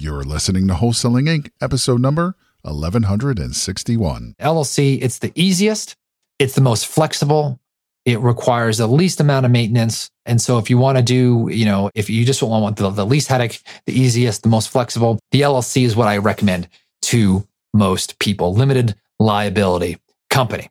You're listening to Wholesaling Inc., episode number 1161. LLC, it's the easiest, it's the most flexible, it requires the least amount of maintenance. And so if you want to do, you know, if you just want the, the least headache, the easiest, the most flexible, the LLC is what I recommend to most people. Limited liability company.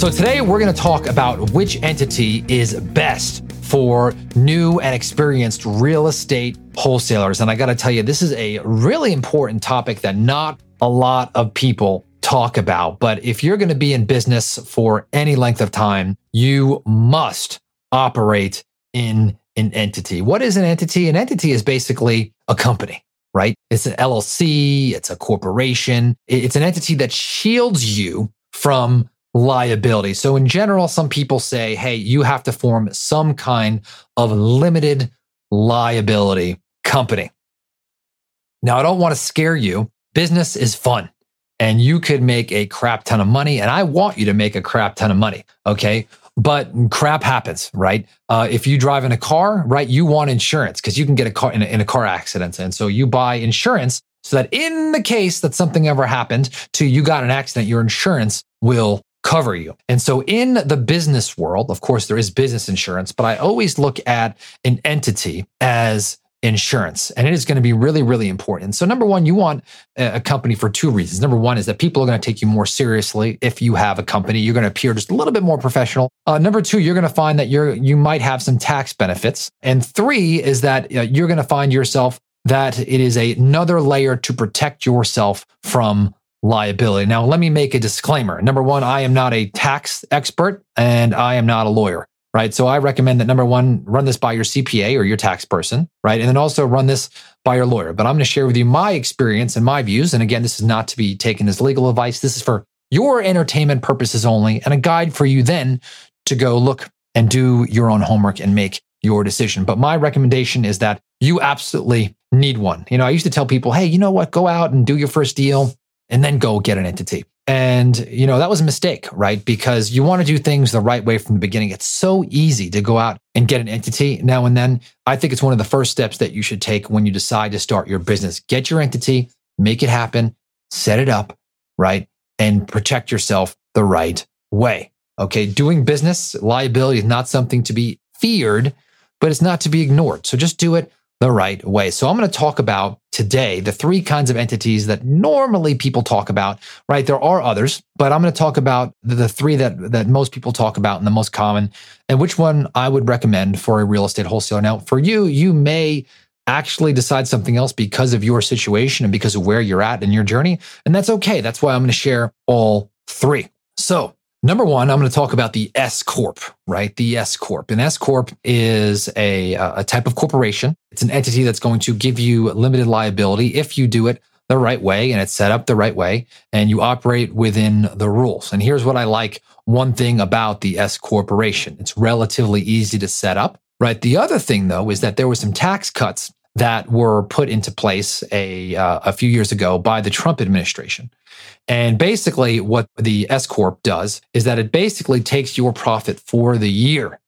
So, today we're going to talk about which entity is best for new and experienced real estate wholesalers. And I got to tell you, this is a really important topic that not a lot of people talk about. But if you're going to be in business for any length of time, you must operate in an entity. What is an entity? An entity is basically a company, right? It's an LLC, it's a corporation, it's an entity that shields you from liability. So, in general, some people say, hey, you have to form some kind of limited liability company. Now, I don't want to scare you. Business is fun and you could make a crap ton of money. And I want you to make a crap ton of money. Okay. But crap happens, right? Uh, if you drive in a car, right, you want insurance because you can get a car in a, in a car accident. And so you buy insurance so that in the case that something ever happened to you got an accident, your insurance will cover you. And so in the business world, of course, there is business insurance, but I always look at an entity as insurance. And it is going to be really, really important. So, number one, you want a company for two reasons. Number one is that people are going to take you more seriously if you have a company. You're going to appear just a little bit more professional. Uh, number two, you're going to find that you're you might have some tax benefits. And three is that uh, you're going to find yourself that it is a, another layer to protect yourself from liability. Now, let me make a disclaimer. Number one, I am not a tax expert and I am not a lawyer, right? So I recommend that number one, run this by your CPA or your tax person, right? And then also run this by your lawyer. But I'm going to share with you my experience and my views. And again, this is not to be taken as legal advice. This is for your entertainment purposes only and a guide for you then to go look and do your own homework and make your decision. But my recommendation is that you absolutely need one. You know, I used to tell people, hey, you know what? Go out and do your first deal and then go get an entity. And, you know, that was a mistake, right? Because you want to do things the right way from the beginning. It's so easy to go out and get an entity now and then. I think it's one of the first steps that you should take when you decide to start your business. Get your entity, make it happen, set it up, right? And protect yourself the right way. Okay. Doing business liability is not something to be feared, but it's not to be ignored. So just do it the right way. So I'm going to talk about today the three kinds of entities that normally people talk about, right? There are others, but I'm going to talk about the three that, that most people talk about and the most common and which one I would recommend for a real estate wholesaler. Now, for you, you may actually decide something else because of your situation and because of where you're at in your journey. And that's okay. That's why I'm going to share all three. So Number one, I'm going to talk about the S Corp, right? The S Corp. An S Corp is a, uh, a type of corporation. It's an entity that's going to give you limited liability if you do it the right way and it's set up the right way and you operate within the rules. And here's what I like one thing about the S Corporation it's relatively easy to set up, right? The other thing, though, is that there were some tax cuts that were put into place a, uh, a few years ago by the Trump administration. And basically, what the S Corp does is that it basically takes your profit for the year.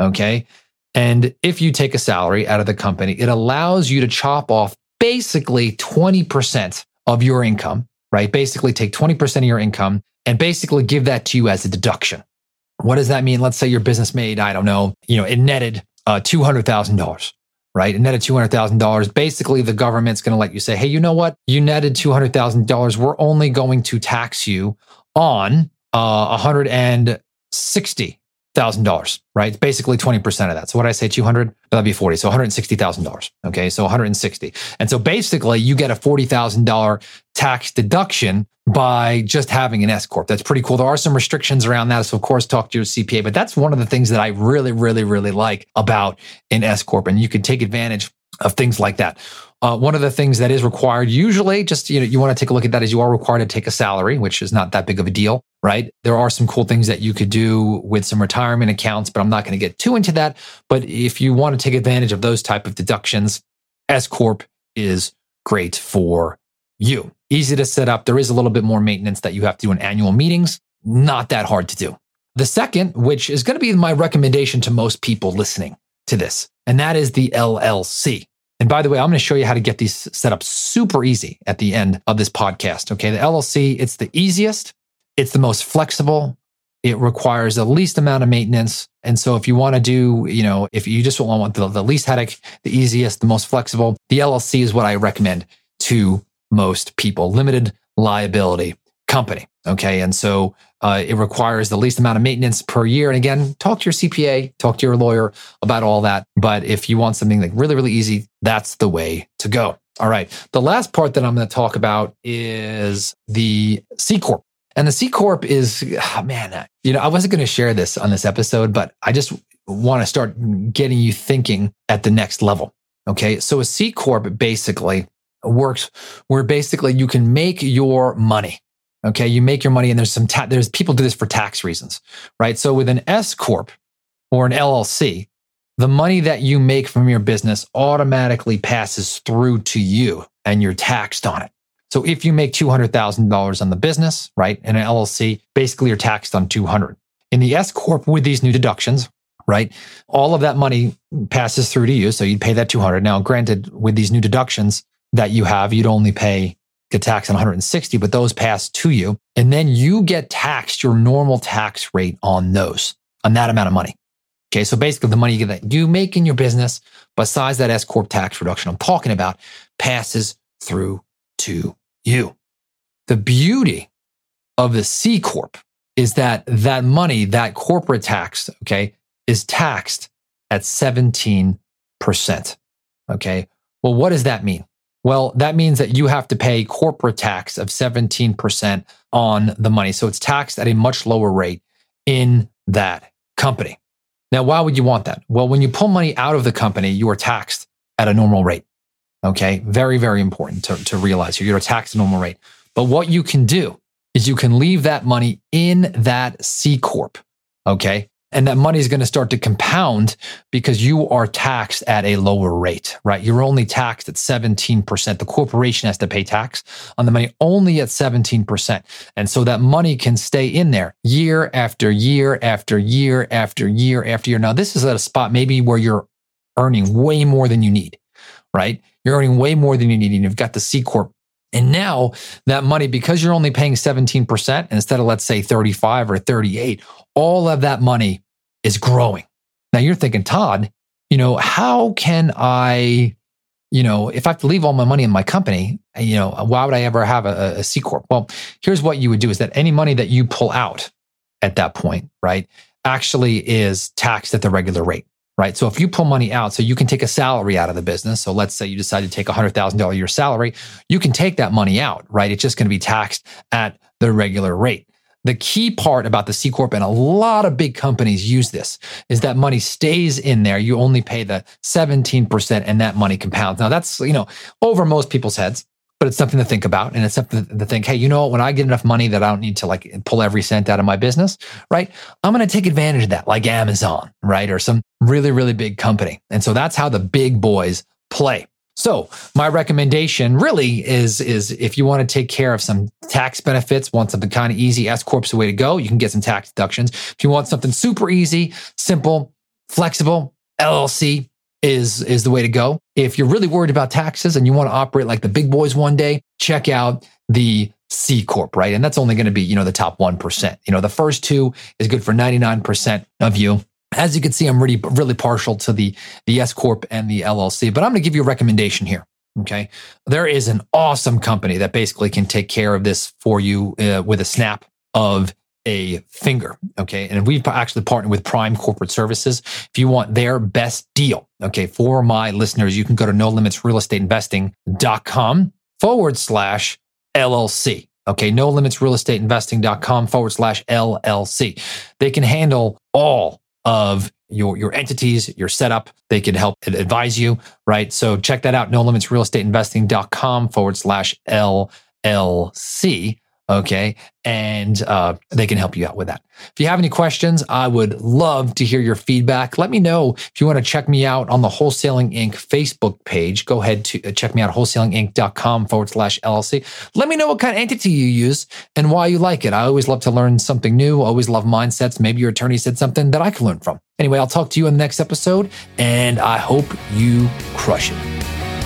Okay. And if you take a salary out of the company, it allows you to chop off basically 20% of your income, right? Basically, take 20% of your income and basically give that to you as a deduction. What does that mean? Let's say your business made, I don't know, you know, it netted uh, $200,000 right? And netted $200,000. Basically, the government's going to let you say, hey, you know what? You netted $200,000. We're only going to tax you on uh, $160 thousand dollars, right? Basically 20% of that. So what I say, 200, that'd be 40. So $160,000. Okay. So 160. And so basically you get a $40,000 tax deduction by just having an S corp. That's pretty cool. There are some restrictions around that. So of course talk to your CPA, but that's one of the things that I really, really, really like about an S corp. And you can take advantage of things like that. Uh, one of the things that is required, usually, just you know, you want to take a look at that, is you are required to take a salary, which is not that big of a deal, right? There are some cool things that you could do with some retirement accounts, but I'm not going to get too into that. But if you want to take advantage of those type of deductions, S corp is great for you. Easy to set up. There is a little bit more maintenance that you have to do in annual meetings. Not that hard to do. The second, which is going to be my recommendation to most people listening to this, and that is the LLC. And by the way, I'm going to show you how to get these set up super easy at the end of this podcast. Okay. The LLC, it's the easiest, it's the most flexible, it requires the least amount of maintenance. And so if you want to do, you know, if you just want the, the least headache, the easiest, the most flexible, the LLC is what I recommend to most people. Limited liability company. Okay. And so uh, it requires the least amount of maintenance per year. And again, talk to your CPA, talk to your lawyer about all that. But if you want something like really, really easy, that's the way to go. All right. The last part that I'm going to talk about is the C Corp. And the C Corp is, oh man, you know, I wasn't going to share this on this episode, but I just want to start getting you thinking at the next level. Okay. So a C Corp basically works where basically you can make your money Okay. You make your money and there's some, ta- there's people do this for tax reasons, right? So with an S Corp or an LLC, the money that you make from your business automatically passes through to you and you're taxed on it. So if you make $200,000 on the business, right, in an LLC, basically you're taxed on 200. In the S Corp with these new deductions, right, all of that money passes through to you. So you'd pay that 200. Now, granted, with these new deductions that you have, you'd only pay get taxed on 160, but those pass to you. And then you get taxed your normal tax rate on those, on that amount of money. Okay. So basically the money that you make in your business, besides that S Corp tax reduction I'm talking about, passes through to you. The beauty of the C Corp is that that money, that corporate tax, okay, is taxed at 17%. Okay. Well, what does that mean? Well, that means that you have to pay corporate tax of 17% on the money. So it's taxed at a much lower rate in that company. Now, why would you want that? Well, when you pull money out of the company, you are taxed at a normal rate. Okay. Very, very important to, to realize here. You're taxed at a normal rate. But what you can do is you can leave that money in that C Corp. Okay. And that money is going to start to compound because you are taxed at a lower rate, right? You're only taxed at 17%. The corporation has to pay tax on the money only at 17%. And so that money can stay in there year after year after year after year after year. Now, this is at a spot maybe where you're earning way more than you need, right? You're earning way more than you need. And you've got the C Corp and now that money, because you're only paying 17% instead of, let's say, 35 or 38, all of that money is growing. Now you're thinking, Todd, you know, how can I, you know, if I have to leave all my money in my company, you know, why would I ever have a, a C Corp? Well, here's what you would do is that any money that you pull out at that point, right, actually is taxed at the regular rate right? So if you pull money out, so you can take a salary out of the business. So let's say you decide to take a hundred thousand dollar year salary, you can take that money out, right? It's just going to be taxed at the regular rate. The key part about the C Corp, and a lot of big companies use this, is that money stays in there. You only pay the 17% and that money compounds. Now that's, you know, over most people's heads, but it's something to think about. And it's something to think, hey, you know what? When I get enough money that I don't need to like pull every cent out of my business, right? I'm going to take advantage of that, like Amazon, right? Or some really, really big company. And so that's how the big boys play. So my recommendation really is, is if you want to take care of some tax benefits, want something kind of easy, S Corp's the way to go. You can get some tax deductions. If you want something super easy, simple, flexible, LLC is, is the way to go. If you're really worried about taxes and you want to operate like the big boys one day, check out the C Corp, right? And that's only going to be, you know, the top 1%. You know, the first two is good for 99% of you. As you can see, I'm really, really partial to the, the S Corp and the LLC, but I'm going to give you a recommendation here. Okay. There is an awesome company that basically can take care of this for you uh, with a snap of a finger. Okay. And we've actually partnered with Prime Corporate Services. If you want their best deal, okay, for my listeners, you can go to no limits real estate investing.com forward slash LLC. Okay. No limits real estate investing.com forward slash LLC. They can handle all of your, your entities, your setup. They can help advise you, right? So check that out. No limits real estate investing.com forward slash LLC. Okay. And uh, they can help you out with that. If you have any questions, I would love to hear your feedback. Let me know if you want to check me out on the Wholesaling Inc. Facebook page. Go ahead to uh, check me out, wholesalinginc.com forward slash LLC. Let me know what kind of entity you use and why you like it. I always love to learn something new. I always love mindsets. Maybe your attorney said something that I can learn from. Anyway, I'll talk to you in the next episode, and I hope you crush it.